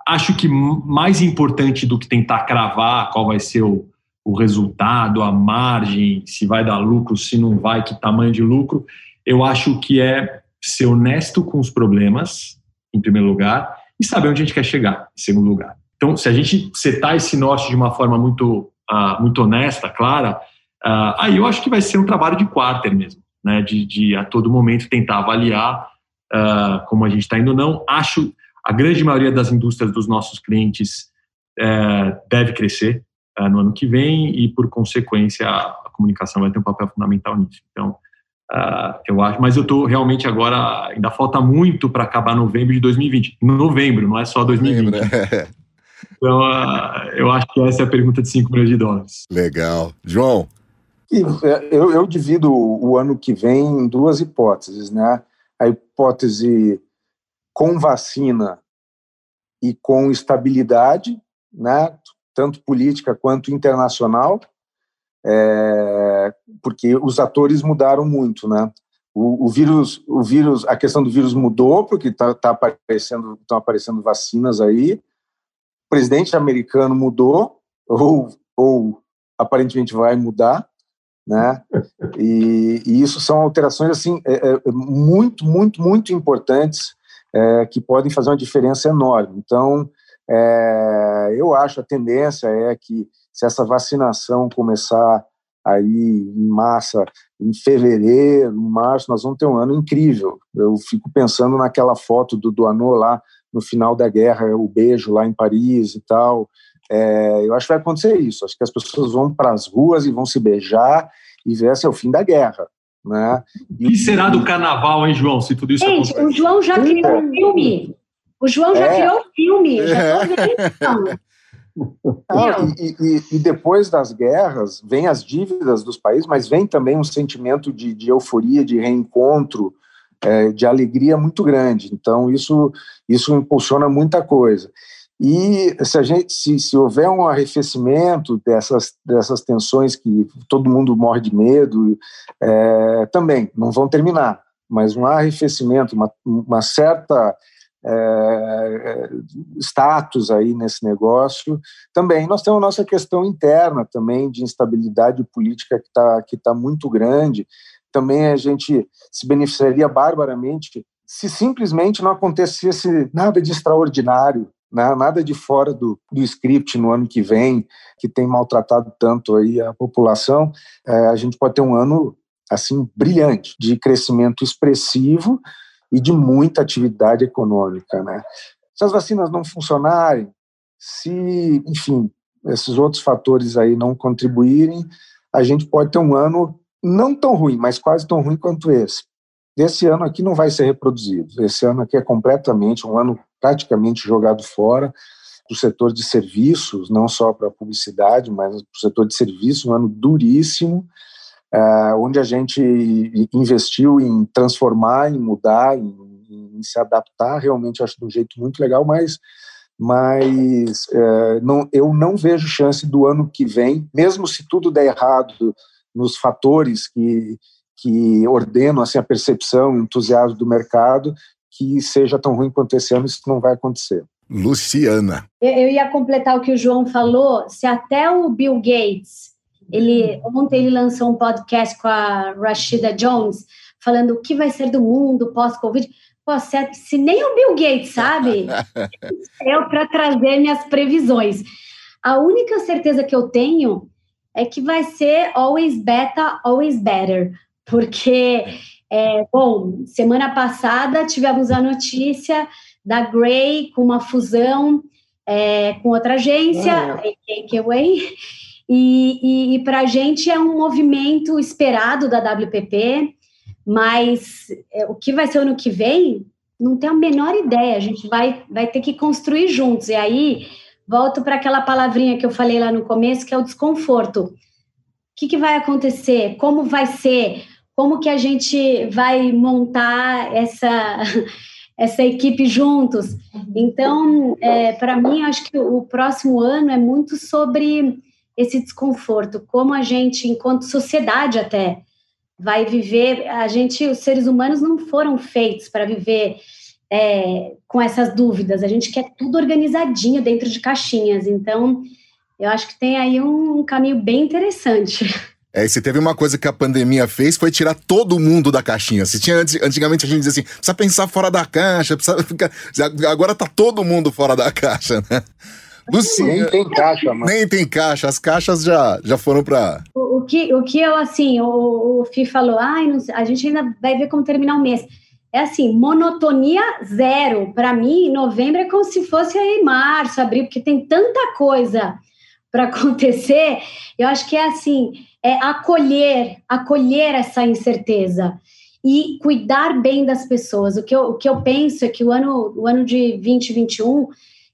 acho que mais importante do que tentar cravar qual vai ser o, o resultado, a margem, se vai dar lucro, se não vai, que tamanho de lucro, eu acho que é ser honesto com os problemas, em primeiro lugar, e saber onde a gente quer chegar, em segundo lugar. Então, se a gente setar esse norte de uma forma muito, uh, muito honesta, clara, uh, aí eu acho que vai ser um trabalho de quarter mesmo né, de, de a todo momento tentar avaliar uh, como a gente está indo ou não. Acho a grande maioria das indústrias dos nossos clientes é, deve crescer é, no ano que vem e, por consequência, a comunicação vai ter um papel fundamental nisso. Então, Uh, eu acho, mas eu estou realmente agora, ainda falta muito para acabar novembro de 2020. Novembro, não é só 2020. É. Então, uh, eu acho que essa é a pergunta de 5 milhões de dólares. Legal. João? É, eu, eu divido o ano que vem em duas hipóteses, né? A hipótese com vacina e com estabilidade, né? Tanto política quanto internacional, é, porque os atores mudaram muito, né? O, o, vírus, o vírus, a questão do vírus mudou porque tá, tá aparecendo, estão aparecendo vacinas aí. O presidente americano mudou ou, ou aparentemente vai mudar, né? E, e isso são alterações assim é, é, muito, muito, muito importantes é, que podem fazer uma diferença enorme. Então, é, eu acho a tendência é que se essa vacinação começar aí em massa em fevereiro, março, nós vamos ter um ano incrível. Eu fico pensando naquela foto do Duanô lá no final da guerra, o beijo lá em Paris e tal. É, eu acho que vai acontecer isso. Acho que as pessoas vão para as ruas e vão se beijar e ver se é o fim da guerra. Né? E o que será do carnaval, hein, João, se tudo isso Gente, acontecer? o João já criou um filme. O João já é. criou um filme. É. Não, e, e, e, depois das guerras, vem as dívidas dos países, mas vem também um sentimento de, de euforia, de reencontro, é, de alegria muito grande. Então, isso, isso impulsiona muita coisa. E se, a gente, se, se houver um arrefecimento dessas, dessas tensões que todo mundo morre de medo, é, também não vão terminar, mas um arrefecimento, uma, uma certa é, status aí nesse negócio. Também nós temos a nossa questão interna também de instabilidade política que está que tá muito grande. Também a gente se beneficiaria barbaramente se simplesmente não acontecesse nada de extraordinário? Nada de fora do, do script no ano que vem, que tem maltratado tanto aí a população. É, a gente pode ter um ano assim brilhante, de crescimento expressivo, e de muita atividade econômica. Né? Se as vacinas não funcionarem, se, enfim, esses outros fatores aí não contribuírem, a gente pode ter um ano não tão ruim, mas quase tão ruim quanto esse. Esse ano aqui não vai ser reproduzido. Esse ano aqui é completamente um ano praticamente jogado fora do setor de serviços, não só para a publicidade, mas para o setor de serviços, um ano duríssimo é, onde a gente investiu em transformar, em mudar, em, em, se adaptar, realmente acho de um jeito muito legal, mas, mas é, não, eu não vejo chance do ano que vem, mesmo se tudo der errado nos fatores que, que ordenam assim, a percepção o entusiasmo do mercado, que seja tão ruim quanto esse ano, isso não vai acontecer. Luciana. Eu ia completar o que o João falou. Se até o Bill Gates ele ontem ele lançou um podcast com a Rashida Jones falando o que vai ser do mundo pós-Covid. Se, se, nem o Bill Gates sabe, eu para trazer minhas previsões. A única certeza que eu tenho é que vai ser always better, always better, porque é, bom, semana passada tivemos a notícia da Gray com uma fusão é, com outra agência, é. AKQA, e, e, e para a gente é um movimento esperado da WPP, mas é, o que vai ser ano que vem, não tenho a menor ideia. A gente vai, vai ter que construir juntos. E aí, volto para aquela palavrinha que eu falei lá no começo, que é o desconforto. O que, que vai acontecer? Como vai ser? Como que a gente vai montar essa, essa equipe juntos? Então, é, para mim, acho que o próximo ano é muito sobre esse desconforto, como a gente, enquanto sociedade até, vai viver. A gente, os seres humanos não foram feitos para viver é, com essas dúvidas. A gente quer tudo organizadinho dentro de caixinhas. Então, eu acho que tem aí um, um caminho bem interessante. É, se teve uma coisa que a pandemia fez foi tirar todo mundo da caixinha. Se tinha antigamente a gente dizia assim, precisa pensar fora da caixa, precisa ficar. Agora tá todo mundo fora da caixa, né? Luciana. Nem tem caixa, mano. Nem tem caixa, as caixas já, já foram para. O, o, que, o que eu, assim, o, o Fih falou, ai, não, a gente ainda vai ver como terminar o mês. é assim, monotonia zero. Para mim, novembro é como se fosse aí março, abril, porque tem tanta coisa para acontecer. Eu acho que é assim, é acolher, acolher essa incerteza e cuidar bem das pessoas. O que eu, o que eu penso é que o ano, o ano de 2021,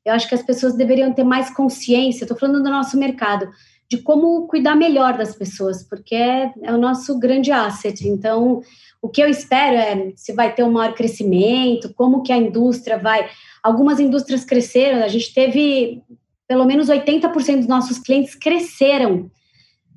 eu acho que as pessoas deveriam ter mais consciência, estou falando do nosso mercado, de como cuidar melhor das pessoas, porque é, é o nosso grande asset. Então, o que eu espero é se vai ter um maior crescimento, como que a indústria vai. Algumas indústrias cresceram, a gente teve pelo menos 80% dos nossos clientes cresceram,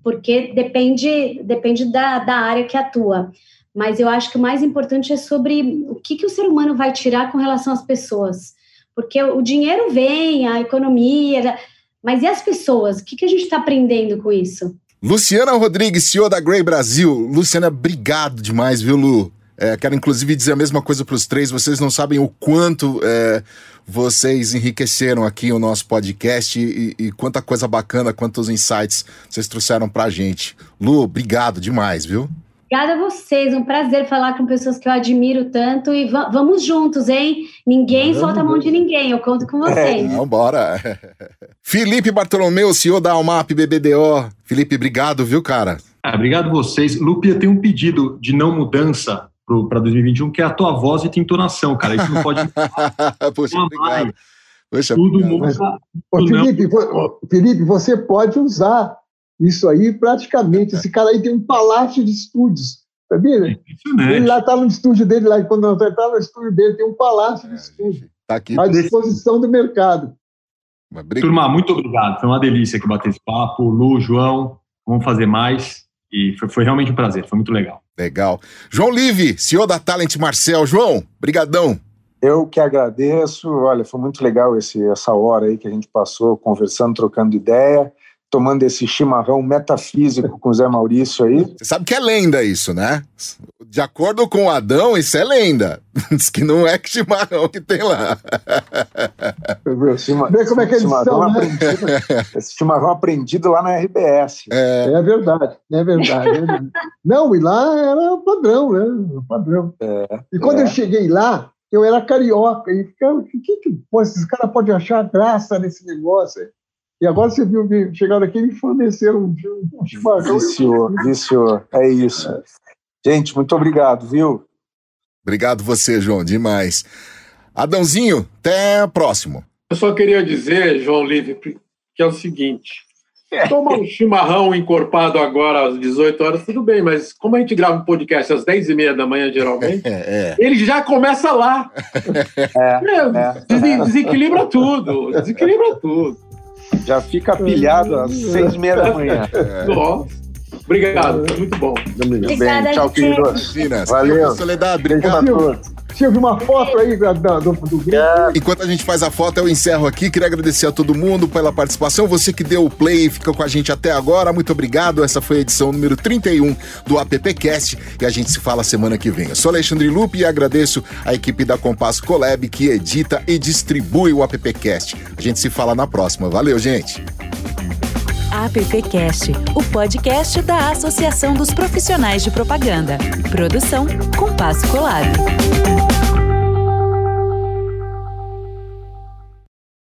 porque depende, depende da, da área que atua. Mas eu acho que o mais importante é sobre o que, que o ser humano vai tirar com relação às pessoas. Porque o dinheiro vem, a economia, mas e as pessoas? O que, que a gente está aprendendo com isso? Luciana Rodrigues, CEO da Grey Brasil. Luciana, obrigado demais, viu, Lu? É, quero inclusive dizer a mesma coisa para os três. Vocês não sabem o quanto é, vocês enriqueceram aqui o nosso podcast e, e, quanta coisa bacana, quantos insights vocês trouxeram para a gente. Lu, obrigado demais, viu? Obrigada a vocês, um prazer falar com pessoas que eu admiro tanto e vamos juntos, hein? Ninguém vamos. solta a mão de ninguém, eu conto com vocês. É, vambora. Felipe Bartolomeu, CEO da Almap BBDO. Felipe, obrigado, viu, cara? Ah, obrigado vocês. Lupia tem um pedido de não mudança para 2021, que é a tua voz e tua entonação, cara. Isso não pode. Poxa, obrigado. Poxa, Tudo muda. Felipe, Felipe, você pode usar isso aí, praticamente, esse cara aí tem um palácio de estúdios, sabia? É ele lá está no estúdio dele, lá quando nós estava no estúdio dele, tem um palácio de é, estúdio. Está aqui. À disposição do mercado. Turma, muito obrigado. Foi uma delícia que bater esse papo. Lu, João, vamos fazer mais. E foi, foi, realmente um prazer, foi muito legal. Legal. João Live, CEO da Talent Marcel. João, brigadão. Eu que agradeço. Olha, foi muito legal esse, essa hora aí que a gente passou conversando, trocando ideia tomando esse chimarrão metafísico com o Zé Maurício aí. Você sabe que é lenda isso, né? De acordo com o Adão, isso é lenda. Diz que não é que chimarrão que tem lá. Vê como é que eles chimarrão são, né? Esse chimarrão aprendido lá na RBS. É, é verdade, é verdade. É não, e lá era padrão, né? Padrão. É, e quando é. eu cheguei lá, eu era carioca. E ficava, o que, que pô, esses caras podem achar graça nesse negócio? E agora você viu que chegaram aqui e forneceram um, um chimarrão. Viciou, viciou. É isso. Gente, muito obrigado, viu? Obrigado você, João, demais. Adãozinho, até próximo. Eu só queria dizer, João Livre, que é o seguinte: tomar um chimarrão encorpado agora às 18 horas, tudo bem, mas como a gente grava um podcast às 10 e meia da manhã, geralmente, é, é. ele já começa lá. É, é. desequilibra tudo, desequilibra tudo. Já fica pilhado às seis e meia da manhã. Nossa. Obrigado, foi muito bom. Obrigada, Bem, tchau, querido. Valeu. Soledade, obrigado. Tive uma foto aí do, do, do grupo. É. Enquanto a gente faz a foto, eu encerro aqui. Queria agradecer a todo mundo pela participação. Você que deu o play e ficou com a gente até agora, muito obrigado. Essa foi a edição número 31 do AppCast e a gente se fala semana que vem. Eu sou Alexandre Lupe e agradeço a equipe da Compasso Collab que edita e distribui o AppCast. A gente se fala na próxima. Valeu, gente. AppCast, o podcast da Associação dos Profissionais de Propaganda. Produção Compasso Colado.